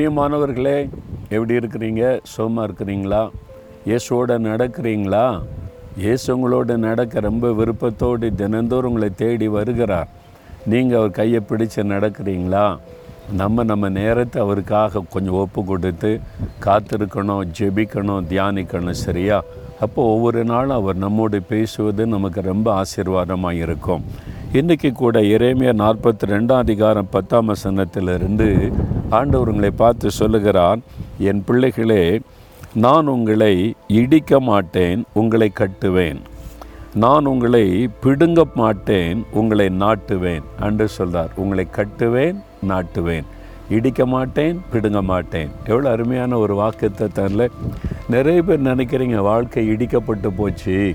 பிரியமானவர்களே எப்படி இருக்கிறீங்க? சுகமாக இருக்கிறீங்களா? இயேசுவோட நடக்கிறீங்களா? இயேசு உங்களோட நடக்க ரொம்ப விருப்பத்தோடு தினந்தோறும் உங்களை தேடி வருகிறார். நீங்கள் அவர் கையை பிடிச்சு நடக்கிறீங்களா? நம்ம நம்ம நேரத்தை அவருக்காக கொஞ்சம் ஒப்பு கொடுத்து காத்திருக்கணும் ஜெபிக்கணும் தியானிக்கணும் சரியா? அப்போ ஒவ்வொரு நாளும் அவர் நம்மோடு பேசுவது நமக்கு ரொம்ப ஆசீர்வாதமாக இருக்கும். இன்றைக்கி கூட இறைமையா நாற்பத்தி ரெண்டாம் அதிகாரம் பத்தாம் வசனத்திலிருந்து ஆண்டவர் உங்களை பார்த்து சொல்லுகிறான் என் பிள்ளைகளே நான் உங்களை இடிக்க மாட்டேன் உங்களை கட்டுவேன். நான் உங்களை பிடுங்க மாட்டேன் உங்களை நாட்டுவேன். என்று சொல்கிறார் உங்களை கட்டுவேன் நாட்டுவேன். இடிக்க மாட்டேன் பிடுங்க மாட்டேன். எவ்வளோ அருமையான ஒரு வாக்குத்தத்தில் நிறைய பேர் நினைக்கிறீங்க வாழ்க்கை இடிக்கப்பட்டு போச்சு.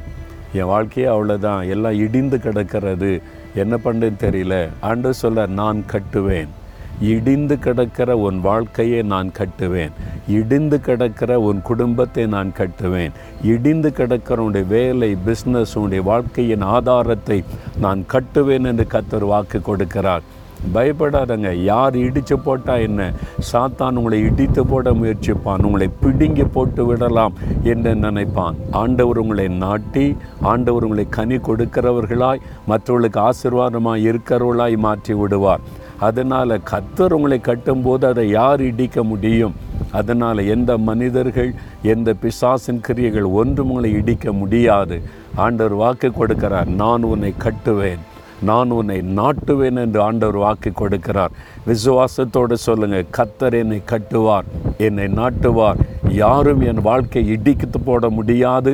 என் வாழ்க்கையே அவ்வளோதான் எல்லாம் இடிந்து கிடக்கிறது. என்ன பண்ணுன்னு தெரியல. ஆண்டு சொல்ல நான் கட்டுவேன். இடிந்து கிடக்கிற உன் வாழ்க்கையை நான் கட்டுவேன். இடிந்து கிடக்கிற உன் குடும்பத்தை நான் கட்டுவேன். இடிந்து கிடக்கிற உன்னுடைய வேலை பிஸ்னஸ் உன்னுடைய வாழ்க்கையின் ஆதாரத்தை நான் கட்டுவேன் என்று கத்தர் வாக்கு கொடுக்கிறார். பயப்படாதங்க. யார் இடித்து போட்டால் என்ன? சாத்தான் உங்களை இடித்து போட முயற்சிப்பான். உங்களை பிடுங்கி போட்டு விடலாம் என்று நினைப்பான். ஆண்டவர் உங்களை நாட்டி ஆண்டவர் உங்களை கனி கொடுக்கிறவர்களாய் மற்றவர்களுக்கு ஆசீர்வாதமாக இருக்கிறவர்களாய் மாற்றி விடுவார். அதனால் கத்தர் உங்களை கட்டும்போது அதை யார் இடிக்க முடியும்? அதனால் எந்த மனிதர்கள் எந்த பிசாசின் கிரியைகள் ஒன்றும் உங்களை இடிக்க முடியாது. ஆண்டவர் வாக்கு கொடுக்கிறார் நான் உன்னை கட்டுவேன். நான் உன்னை நாட்டுவேன் என்று ஆண்டவர் வாக்கு கொடுக்கிறார். விசுவாசத்தோடு சொல்லுங்கள் கத்தர் என்னை கட்டுவார் என்னை நாட்டுவார் யாரும் என் வாழ்க்கை இடிக்கித்து போட முடியாது.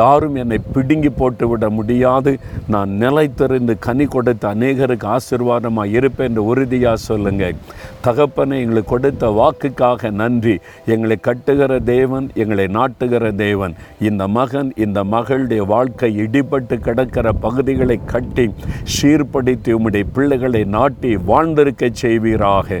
யாரும் என்னை பிடுங்கி போட்டு விட முடியாது. நான் நிலைத்திருந்து கனி கொடுத்த அநேகருக்கு ஆசீர்வாதமாக இருப்பேன் என்று உறுதியாக சொல்லுங்கள் தகப்பனை எங்களுக்கு கொடுத்த வாக்குக்காக நன்றி. எங்களை கட்டுகிற தேவன் எங்களை நாட்டுகிற தேவன். இந்த மகன் இந்த மகளுடைய வாழ்க்கை இடிபட்டு கிடக்கிற பகுதிகளை கட்டி சீர்படுத்தி உம்முடைய பிள்ளைகளை நாட்டி வாழ்ந்திருக்க செய்வீராக.